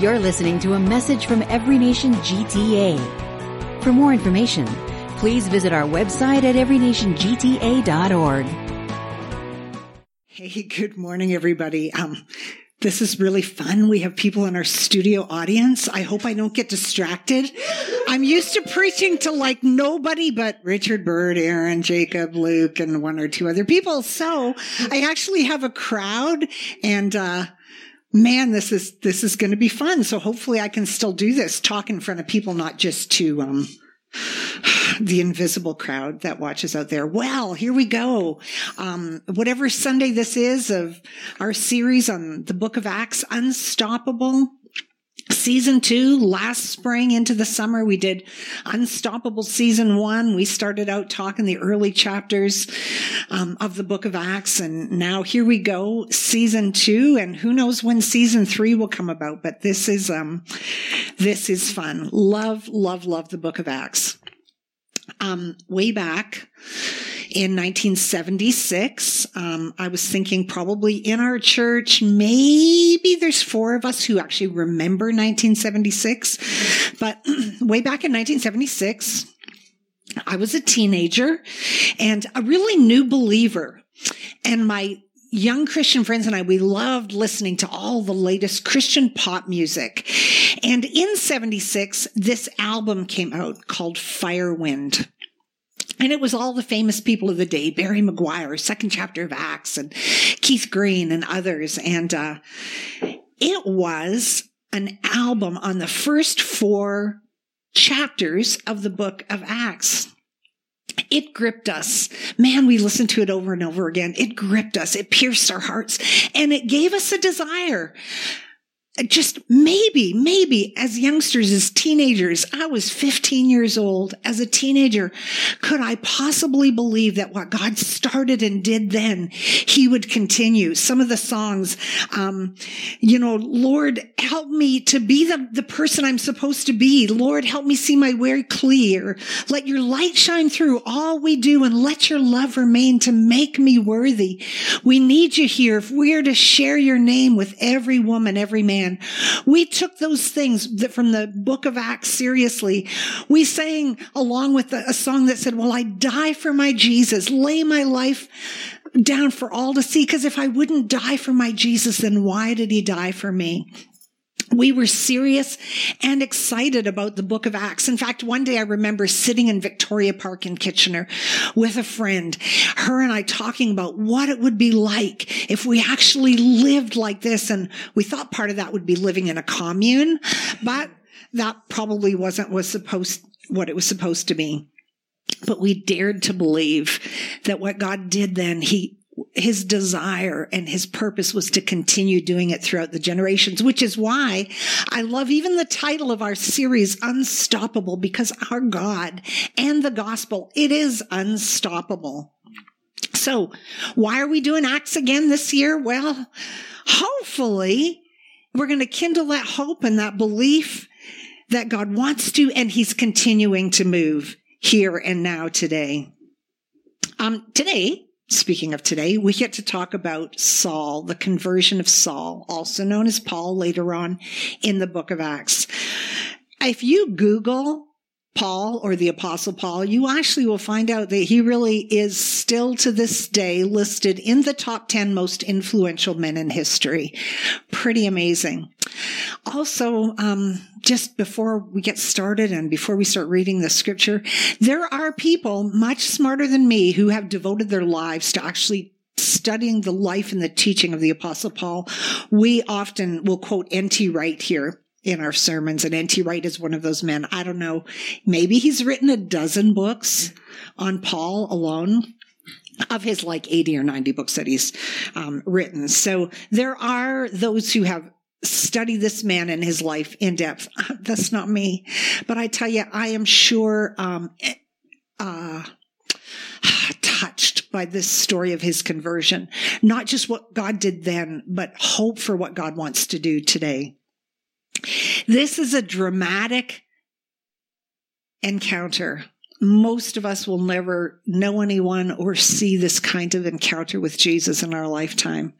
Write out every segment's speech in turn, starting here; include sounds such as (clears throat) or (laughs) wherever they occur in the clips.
You're listening to a message from Every Nation GTA. For more information, please visit our website at everynationgta.org. Hey, good morning, everybody. Um, this is really fun. We have people in our studio audience. I hope I don't get distracted. I'm used to preaching to like nobody but Richard Bird, Aaron, Jacob, Luke, and one or two other people. So I actually have a crowd and, uh, man, this is, this is going to be fun. So hopefully I can still do this, talk in front of people, not just to, um, (sighs) the invisible crowd that watches out there. Well, here we go. Um, whatever Sunday this is of our series on the book of Acts, Unstoppable. Season two, last spring into the summer, we did Unstoppable season one. We started out talking the early chapters um, of the book of Acts. And now here we go, season two. And who knows when season three will come about, but this is, um, this is fun. Love, love, love the book of Acts. Um, way back in 1976, um, I was thinking probably in our church, maybe there's four of us who actually remember 1976. But (clears throat) way back in 1976, I was a teenager and a really new believer. And my young Christian friends and I, we loved listening to all the latest Christian pop music. And in 76, this album came out called Firewind. And it was all the famous people of the day, Barry McGuire, second chapter of Acts, and Keith Green and others. And uh, it was an album on the first four chapters of the book of Acts. It gripped us. Man, we listened to it over and over again. It gripped us. It pierced our hearts and it gave us a desire just maybe, maybe as youngsters, as teenagers, I was 15 years old. As a teenager, could I possibly believe that what God started and did then, he would continue? Some of the songs, um, you know, Lord, help me to be the, the person I'm supposed to be. Lord, help me see my way clear. Let your light shine through all we do and let your love remain to make me worthy. We need you here if we are to share your name with every woman, every man We took those things that from the book of Acts seriously. We sang along with a song that said, well, I die for my Jesus, lay my life down for all to see. Cause if I wouldn't die for my Jesus, then why did he die for me? We were serious and excited about the book of Acts. In fact, one day I remember sitting in Victoria Park in Kitchener with a friend, her and I talking about what it would be like if we actually lived like this. And we thought part of that would be living in a commune, but that probably wasn't was supposed, what it was supposed to be. But we dared to believe that what God did then, he his desire and his purpose was to continue doing it throughout the generations, which is why I love even the title of our series, Unstoppable, because our God and the gospel, it is unstoppable. So why are we doing Acts again this year? Well, hopefully we're going to kindle that hope and that belief that God wants to, and he's continuing to move here and now today. Um, today, Speaking of today, we get to talk about Saul, the conversion of Saul, also known as Paul later on in the book of Acts. If you Google Paul or the apostle Paul, you actually will find out that he really is still to this day listed in the top 10 most influential men in history. Pretty amazing. Also, um, just before we get started and before we start reading the scripture, there are people much smarter than me who have devoted their lives to actually studying the life and the teaching of the apostle Paul. We often will quote N.T. Wright here in our sermons. And N.T. Wright is one of those men. I don't know. Maybe he's written a dozen books on Paul alone of his like 80 or 90 books that he's um, written. So there are those who have studied this man and his life in depth. (laughs) That's not me. But I tell you, I am sure, um, uh, (sighs) touched by this story of his conversion. Not just what God did then, but hope for what God wants to do today. This is a dramatic encounter. Most of us will never know anyone or see this kind of encounter with Jesus in our lifetime.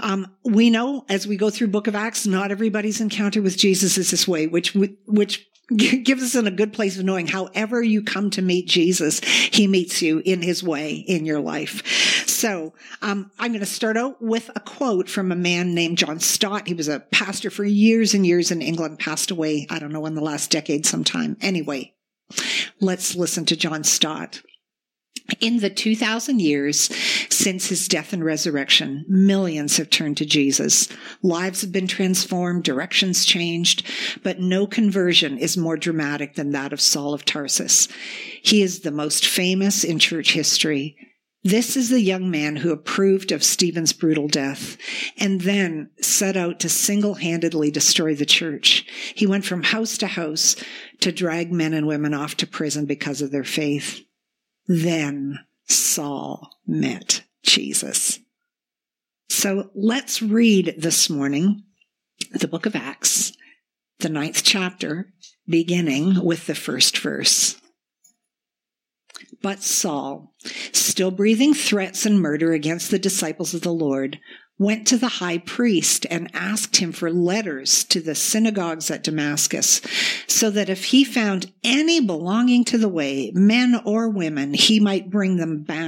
Um, we know as we go through Book of Acts, not everybody's encounter with Jesus is this way, which which (laughs) gives us in a good place of knowing however you come to meet Jesus, he meets you in his way in your life. So, um, I'm going to start out with a quote from a man named John Stott. He was a pastor for years and years in England, passed away, I don't know, in the last decade sometime. Anyway, let's listen to John Stott. In the 2000 years since his death and resurrection, millions have turned to Jesus. Lives have been transformed, directions changed, but no conversion is more dramatic than that of Saul of Tarsus. He is the most famous in church history. This is the young man who approved of Stephen's brutal death and then set out to single handedly destroy the church. He went from house to house to drag men and women off to prison because of their faith. Then Saul met Jesus. So let's read this morning the book of Acts, the ninth chapter, beginning with the first verse. But Saul, still breathing threats and murder against the disciples of the Lord, went to the high priest and asked him for letters to the synagogues at Damascus, so that if he found any belonging to the way, men or women, he might bring them bound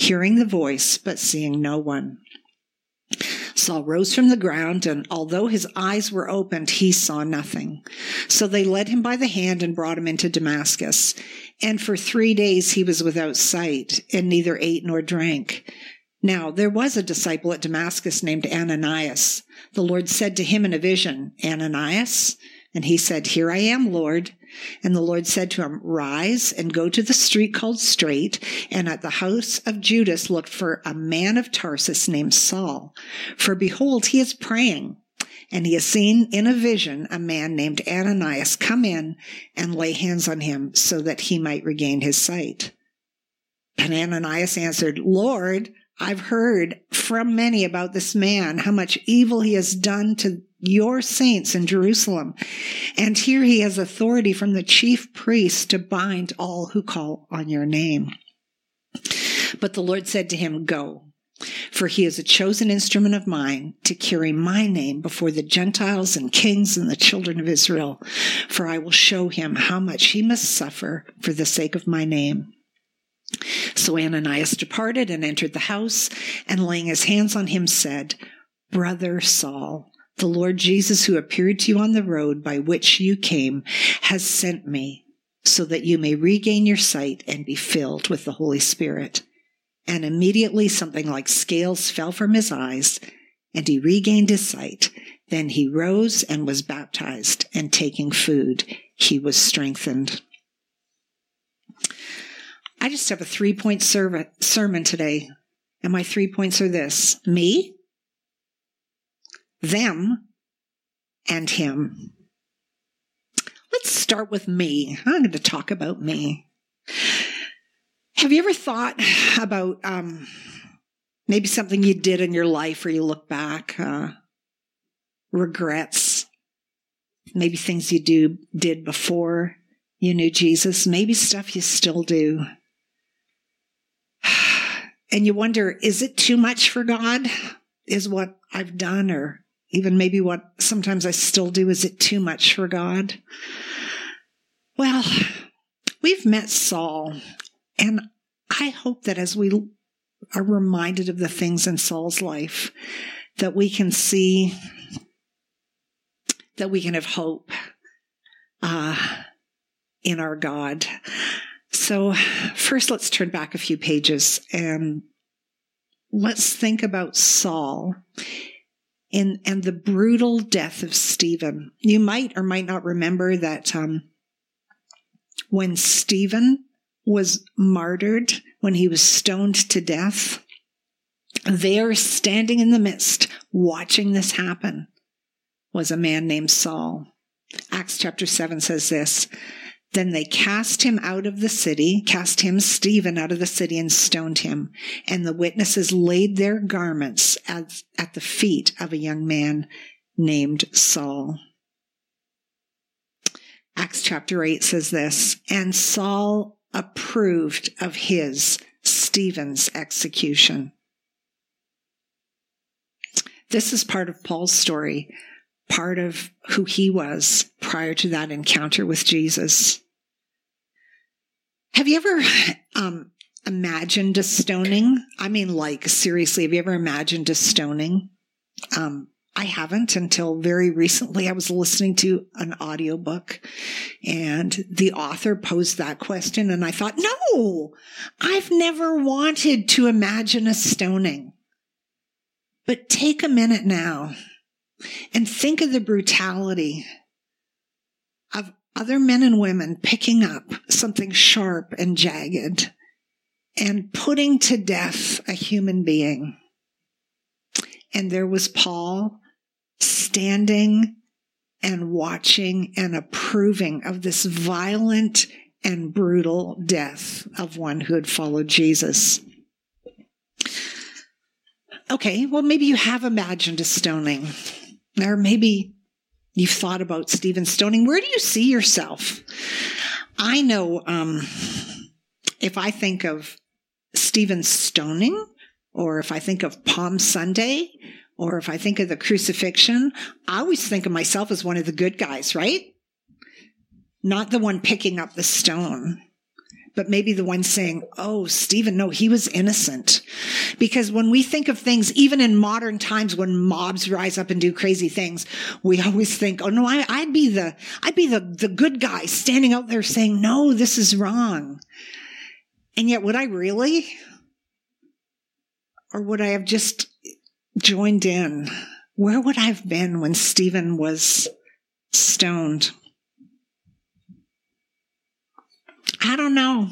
hearing the voice, but seeing no one. Saul rose from the ground, and although his eyes were opened, he saw nothing. So they led him by the hand and brought him into Damascus. And for three days he was without sight, and neither ate nor drank. Now, there was a disciple at Damascus named Ananias. The Lord said to him in a vision, Ananias? And he said, Here I am, Lord. And the Lord said to him, Rise and go to the street called Straight, and at the house of Judas look for a man of Tarsus named Saul. For behold, he is praying. And he has seen in a vision a man named Ananias come in and lay hands on him so that he might regain his sight. And Ananias answered, Lord, I've heard from many about this man, how much evil he has done to your saints in Jerusalem. And here he has authority from the chief priest to bind all who call on your name. But the Lord said to him, Go, for he is a chosen instrument of mine to carry my name before the Gentiles and kings and the children of Israel. For I will show him how much he must suffer for the sake of my name. So Ananias departed and entered the house, and laying his hands on him, said, Brother Saul, the Lord Jesus, who appeared to you on the road by which you came, has sent me so that you may regain your sight and be filled with the Holy Spirit. And immediately something like scales fell from his eyes, and he regained his sight. Then he rose and was baptized, and taking food, he was strengthened. I just have a three point sermon today. And my three points are this me, them, and him. Let's start with me. I'm going to talk about me. Have you ever thought about um, maybe something you did in your life or you look back, uh, regrets, maybe things you do did before you knew Jesus, maybe stuff you still do? (sighs) and you wonder, is it too much for God? Is what I've done, or even maybe what sometimes I still do, is it too much for God? Well, we've met Saul, and I hope that as we are reminded of the things in Saul's life, that we can see, that we can have hope uh, in our God. So, first, let's turn back a few pages and let's think about Saul and, and the brutal death of Stephen. You might or might not remember that um, when Stephen was martyred, when he was stoned to death, there standing in the midst, watching this happen, was a man named Saul. Acts chapter 7 says this Then they cast him out of the city, cast him, Stephen, out of the city and stoned him. And the witnesses laid their garments at, at the feet of a young man named Saul. Acts chapter 8 says this And Saul approved of his, Stephen's, execution. This is part of Paul's story, part of who he was prior to that encounter with Jesus. Have you ever um, imagined a stoning? I mean, like, seriously, have you ever imagined a stoning? Um, I haven't until very recently. I was listening to an audiobook and the author posed that question and I thought, no, I've never wanted to imagine a stoning. But take a minute now and think of the brutality of other men and women picking up something sharp and jagged and putting to death a human being. And there was Paul standing and watching and approving of this violent and brutal death of one who had followed Jesus. Okay, well, maybe you have imagined a stoning, or maybe you've thought about Stephen stoning. Where do you see yourself? I know um, if I think of Stephen stoning, or if I think of Palm Sunday, or if I think of the crucifixion, I always think of myself as one of the good guys, right? Not the one picking up the stone, but maybe the one saying, Oh, Stephen, no, he was innocent. Because when we think of things, even in modern times when mobs rise up and do crazy things, we always think, Oh, no, I, would be the, I'd be the, the good guy standing out there saying, No, this is wrong. And yet, would I really? Or would I have just joined in, where would I have been when Stephen was stoned? I don't know.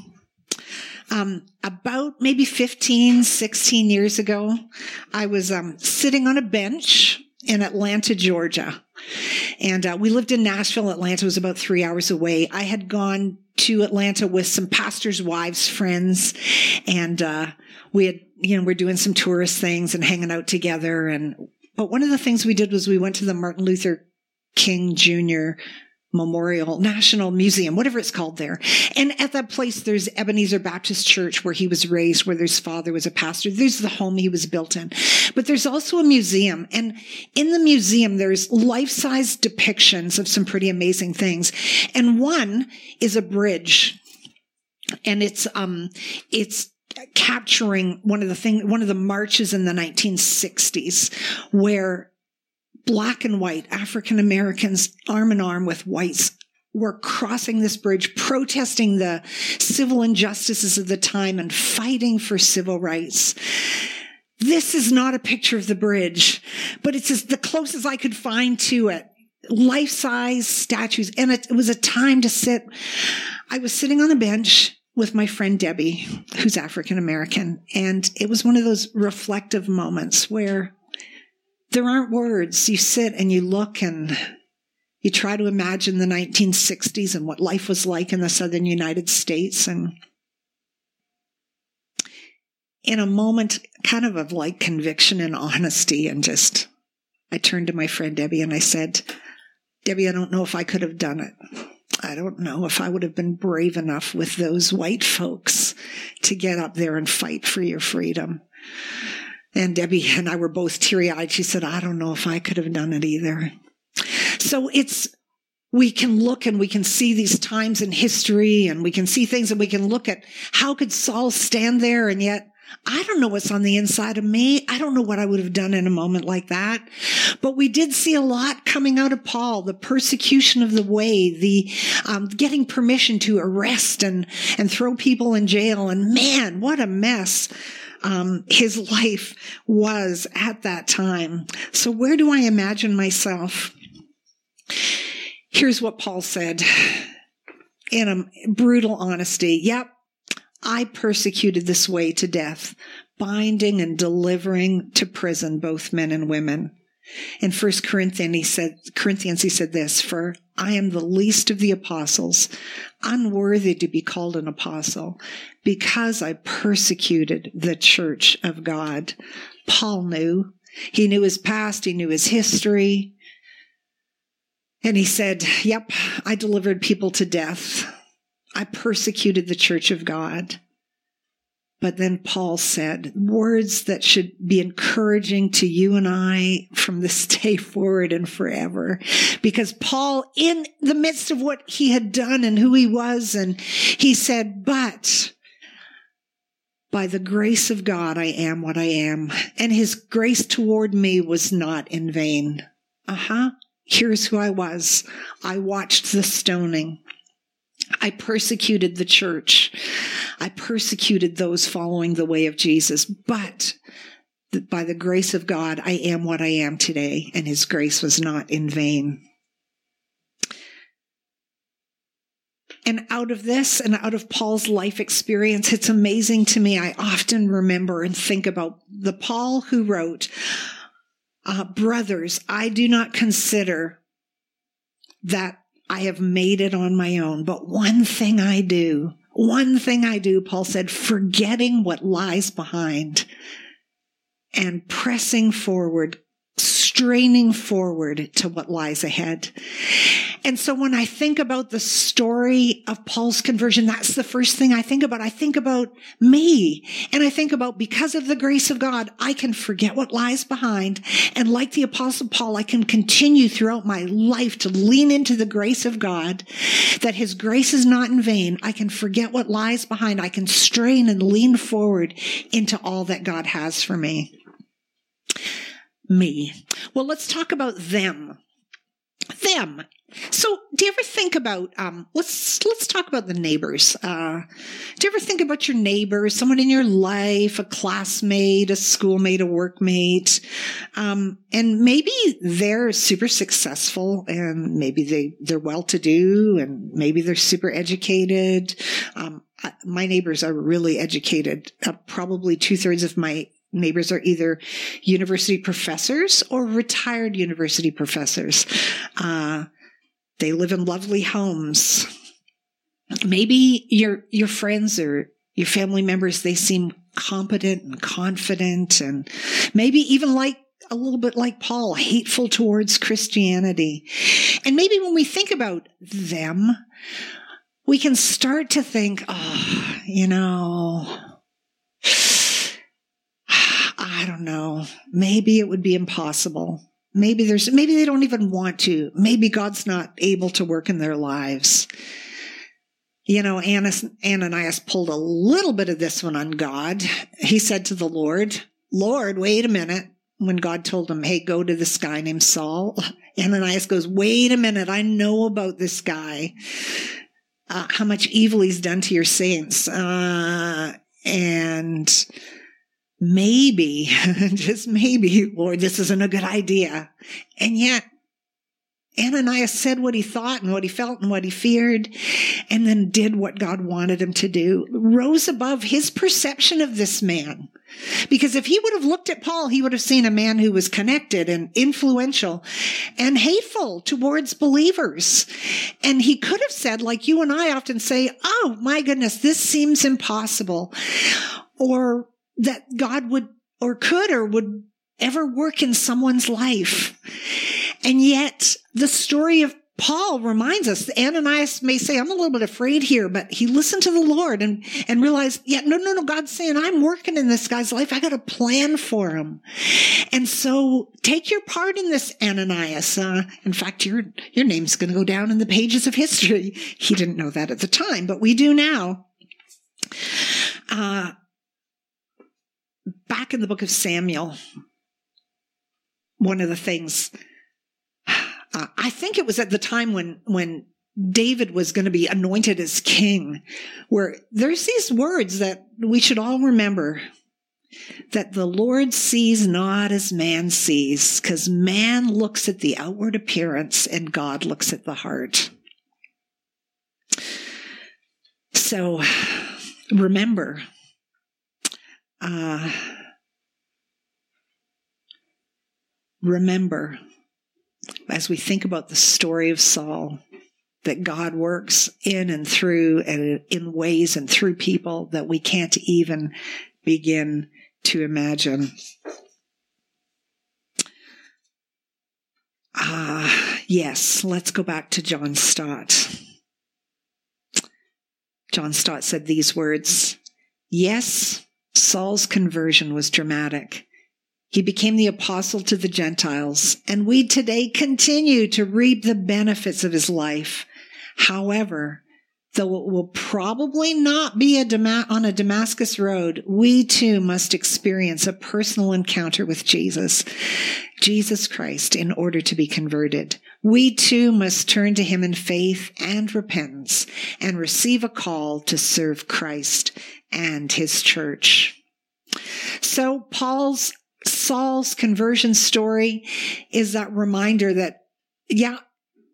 Um, about maybe 15, 16 years ago, I was um, sitting on a bench in Atlanta, Georgia. And uh, we lived in Nashville. Atlanta was about three hours away. I had gone to Atlanta with some pastors' wives, friends, and uh, we had you know, we're doing some tourist things and hanging out together. And, but one of the things we did was we went to the Martin Luther King Jr. Memorial National Museum, whatever it's called there. And at that place, there's Ebenezer Baptist Church where he was raised, where his father was a pastor. There's the home he was built in. But there's also a museum. And in the museum, there's life-size depictions of some pretty amazing things. And one is a bridge. And it's, um, it's capturing one of the thing, one of the marches in the 1960s where black and white African Americans arm in arm with whites were crossing this bridge, protesting the civil injustices of the time and fighting for civil rights. This is not a picture of the bridge, but it's the closest I could find to it. Life size statues. And it, it was a time to sit. I was sitting on a bench with my friend Debbie, who's African American. And it was one of those reflective moments where there aren't words. You sit and you look and you try to imagine the 1960s and what life was like in the southern United States. And in a moment kind of of like conviction and honesty and just, I turned to my friend Debbie and I said, Debbie, I don't know if I could have done it. I don't know if I would have been brave enough with those white folks to get up there and fight for your freedom. And Debbie and I were both teary eyed. She said, I don't know if I could have done it either. So it's, we can look and we can see these times in history and we can see things and we can look at how could Saul stand there and yet I don't know what's on the inside of me. I don't know what I would have done in a moment like that. But we did see a lot coming out of Paul, the persecution of the way, the um, getting permission to arrest and, and throw people in jail. And man, what a mess um, his life was at that time. So where do I imagine myself? Here's what Paul said in a brutal honesty. Yep, I persecuted this way to death, binding and delivering to prison both men and women. In First Corinthians, he said, Corinthians, he said this, for I am the least of the apostles, unworthy to be called an apostle, because I persecuted the church of God. Paul knew. He knew his past, he knew his history. And he said, Yep, I delivered people to death. I persecuted the church of God. But then Paul said words that should be encouraging to you and I from this day forward and forever. Because Paul, in the midst of what he had done and who he was, and he said, but by the grace of God, I am what I am. And his grace toward me was not in vain. Uh huh. Here's who I was. I watched the stoning. I persecuted the church. I persecuted those following the way of Jesus, but by the grace of God, I am what I am today, and his grace was not in vain. And out of this and out of Paul's life experience, it's amazing to me. I often remember and think about the Paul who wrote, uh, Brothers, I do not consider that I have made it on my own. But one thing I do, one thing I do, Paul said, forgetting what lies behind and pressing forward, straining forward to what lies ahead. And so when I think about the story of Paul's conversion, that's the first thing I think about. I think about me and I think about because of the grace of God, I can forget what lies behind. And like the apostle Paul, I can continue throughout my life to lean into the grace of God, that his grace is not in vain. I can forget what lies behind. I can strain and lean forward into all that God has for me. Me. Well, let's talk about them them. So, do you ever think about um, let's let's talk about the neighbors. Uh, do you ever think about your neighbors, someone in your life, a classmate, a schoolmate, a workmate, um, and maybe they're super successful, and maybe they they're well to do, and maybe they're super educated. Um, my neighbors are really educated. Uh, probably two thirds of my neighbors are either university professors or retired university professors. Uh, they live in lovely homes. Maybe your your friends or your family members they seem competent and confident and maybe even like a little bit like Paul, hateful towards Christianity. And maybe when we think about them, we can start to think, oh, you know, I don't know. Maybe it would be impossible. Maybe there's, maybe they don't even want to. Maybe God's not able to work in their lives. You know, Ananias pulled a little bit of this one on God. He said to the Lord, Lord, wait a minute. When God told him, hey, go to this guy named Saul, Ananias goes, wait a minute. I know about this guy. Uh, how much evil he's done to your saints. Uh, and maybe, (laughs) just maybe, Lord, this isn't a good idea. And yet, Ananias said what he thought and what he felt and what he feared, and then did what God wanted him to do, rose above his perception of this man. Because if he would have looked at Paul, he would have seen a man who was connected and influential and hateful towards believers. And he could have said, like you and I often say, Oh my goodness, this seems impossible. Or that God would or could or would ever work in someone's life. And yet the story of Paul reminds us, Ananias may say, I'm a little bit afraid here, but he listened to the Lord and, and realized, yeah, no, no, no, God's saying, I'm working in this guy's life. I got a plan for him. And so take your part in this, Ananias. Uh, in fact, your, your name's going to go down in the pages of history. He didn't know that at the time, but we do now. Uh, back in the book of Samuel, one of the things, uh, I think it was at the time when, when David was going to be anointed as king, where there's these words that we should all remember that the Lord sees not as man sees, because man looks at the outward appearance and God looks at the heart. So remember, uh, remember, as we think about the story of Saul, that God works in and through and in ways and through people that we can't even begin to imagine. Ah, uh, yes, let's go back to John Stott. John Stott said these words Yes, Saul's conversion was dramatic. He became the apostle to the Gentiles, and we today continue to reap the benefits of his life. However, though it will probably not be a Dam- on a Damascus road, we too must experience a personal encounter with Jesus, Jesus Christ, in order to be converted. We too must turn to him in faith and repentance and receive a call to serve Christ and his church. So Paul's Saul's conversion story is that reminder that, yeah,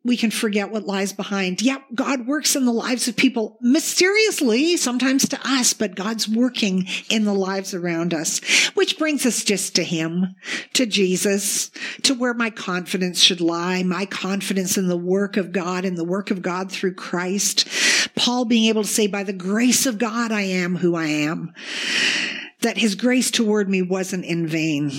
we can forget what lies behind. Yeah, God works in the lives of people mysteriously, sometimes to us, but God's working in the lives around us, which brings us just to Him, to Jesus, to where my confidence should lie, my confidence in the work of God and the work of God through Christ. Paul being able to say, by the grace of God, I am who I am that his grace toward me wasn't in vain.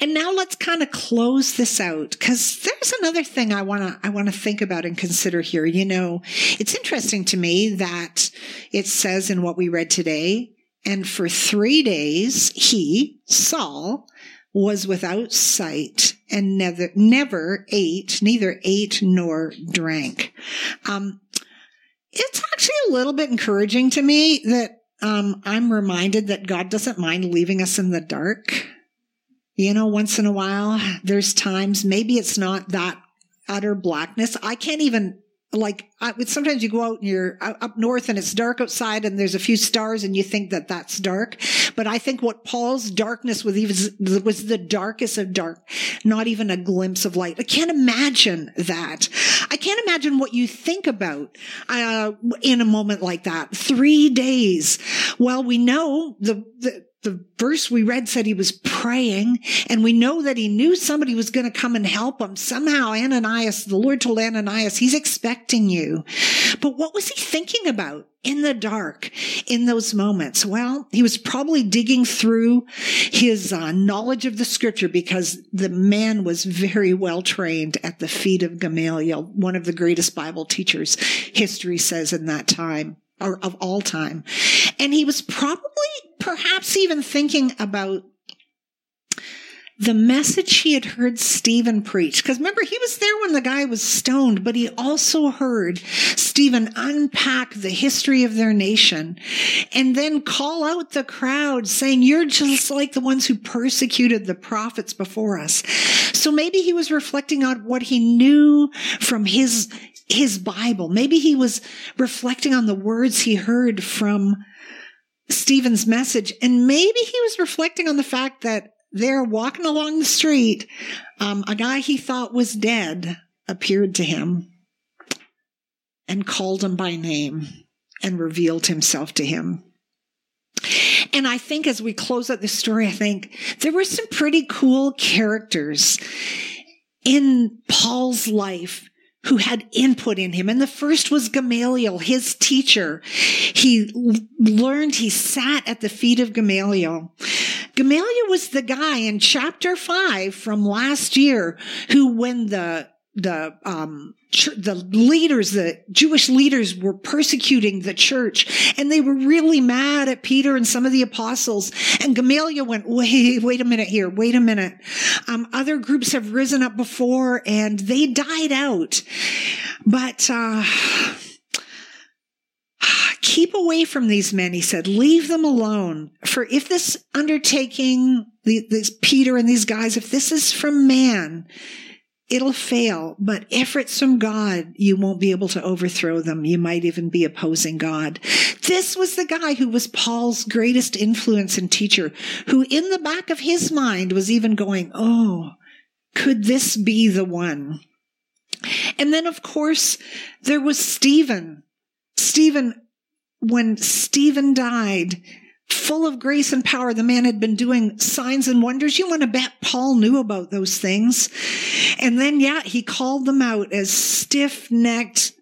And now let's kind of close this out because there's another thing I want to I want to think about and consider here. You know, it's interesting to me that it says in what we read today, and for 3 days he, Saul, was without sight and never never ate, neither ate nor drank. Um, it's actually a little bit encouraging to me that um, I'm reminded that God doesn't mind leaving us in the dark. You know, once in a while, there's times, maybe it's not that utter blackness. I can't even like I, sometimes you go out and you're up north and it's dark outside and there's a few stars and you think that that's dark. But I think what Paul's darkness was even was the darkest of dark, not even a glimpse of light. I can't imagine that. I can't imagine what you think about uh, in a moment like that. Three days. Well, we know the, the the verse we read said he was praying and we know that he knew somebody was going to come and help him. Somehow Ananias, the Lord told Ananias, he's expecting you. But what was he thinking about in the dark in those moments? Well, he was probably digging through his uh, knowledge of the scripture because the man was very well trained at the feet of Gamaliel, one of the greatest Bible teachers history says in that time or of all time. And he was probably perhaps even thinking about the message he had heard Stephen preach. Because remember, he was there when the guy was stoned, but he also heard Stephen unpack the history of their nation and then call out the crowd saying, You're just like the ones who persecuted the prophets before us. So maybe he was reflecting on what he knew from his, his Bible. Maybe he was reflecting on the words he heard from Stephen's message. And maybe he was reflecting on the fact that they're walking along the street. Um, a guy he thought was dead appeared to him and called him by name and revealed himself to him. And I think as we close out the story, I think there were some pretty cool characters in Paul's life who had input in him. And the first was Gamaliel, his teacher. He learned, he sat at the feet of Gamaliel. Gamaliel was the guy in chapter five from last year who, when the the um, the leaders, the Jewish leaders were persecuting the church and they were really mad at Peter and some of the apostles. And Gamaliel went, wait, wait a minute here. Wait a minute. Um, other groups have risen up before and they died out. But, uh, keep away from these men, he said, leave them alone. For if this undertaking, these Peter and these guys, if this is from man, it'll fail, but if it's from God, you won't be able to overthrow them. You might even be opposing God. This was the guy who was Paul's greatest influence and teacher, who in the back of his mind was even going, Oh, could this be the one? And then, of course, there was Stephen. Stephen when Stephen died, full of grace and power, the man had been doing signs and wonders. You want to bet Paul knew about those things. And then, yeah, he called them out as stiff necked,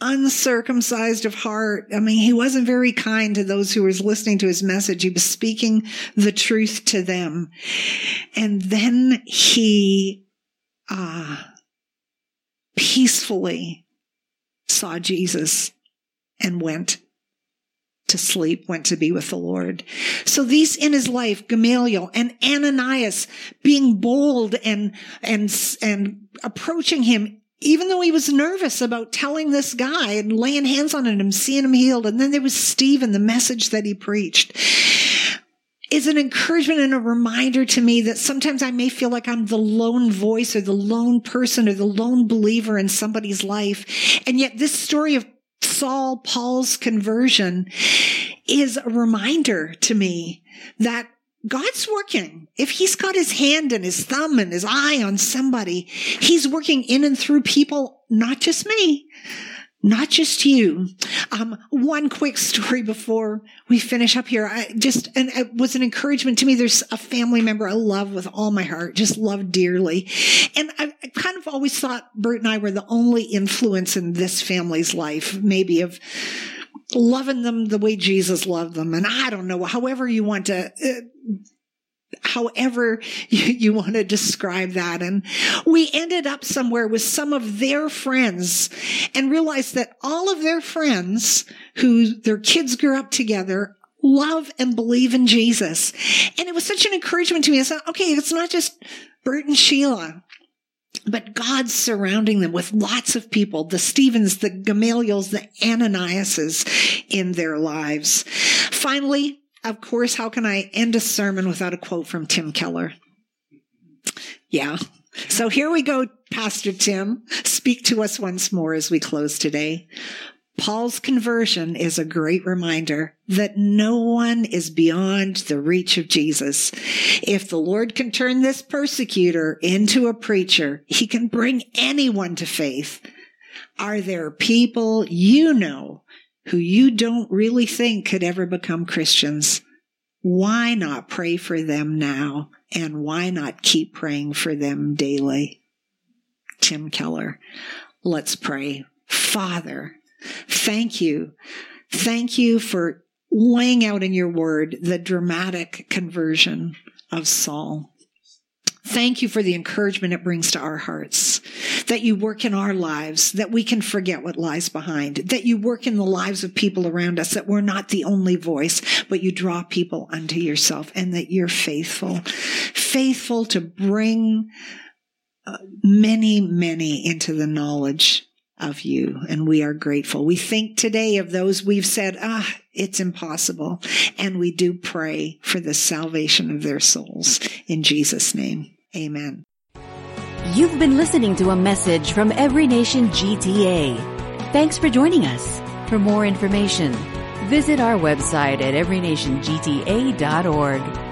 uncircumcised of heart. I mean, he wasn't very kind to those who was listening to his message. He was speaking the truth to them. And then he, uh, peacefully saw Jesus and went to sleep, went to be with the Lord. So these in his life, Gamaliel and Ananias being bold and, and, and approaching him, even though he was nervous about telling this guy and laying hands on him, seeing him healed. And then there was Stephen, the message that he preached is an encouragement and a reminder to me that sometimes I may feel like I'm the lone voice or the lone person or the lone believer in somebody's life. And yet this story of Saul, Paul's conversion is a reminder to me that God's working. If he's got his hand and his thumb and his eye on somebody, he's working in and through people, not just me, not just you. Um, one quick story before we finish up here. I just, and it was an encouragement to me. There's a family member I love with all my heart, just love dearly. And I, I kind of always thought Bert and I were the only influence in this family's life, maybe of, loving them the way Jesus loved them. And I don't know, however you want to uh, however you, you, want to describe that. And we ended up somewhere with some of their friends and realized that all of their friends who their kids grew up together love and believe in Jesus. And it was such an encouragement to me. I said, okay, it's not just Bert and Sheila. But God's surrounding them with lots of people, the Stevens, the Gamaliels, the Ananiases in their lives. Finally, of course, how can I end a sermon without a quote from Tim Keller? Yeah. So here we go, Pastor Tim. Speak to us once more as we close today. Paul's conversion is a great reminder that no one is beyond the reach of Jesus. If the Lord can turn this persecutor into a preacher, he can bring anyone to faith. Are there people you know who you don't really think could ever become Christians, why not pray for them now? And why not keep praying for them daily? Tim Keller. Let's pray. Father, thank you. Thank you for laying out in your word the dramatic conversion of Saul. Thank you for the encouragement it brings to our hearts. That you work in our lives, that we can forget what lies behind, that you work in the lives of people around us, that we're not the only voice, but you draw people unto yourself and that you're faithful, faithful to bring uh, many, many into the knowledge of you. And we are grateful. We think today of those we've said, ah, it's impossible. And we do pray for the salvation of their souls in Jesus' name. Amen. You've been listening to a message from Every Nation GTA. Thanks for joining us. For more information, visit our website at everynationgta.org.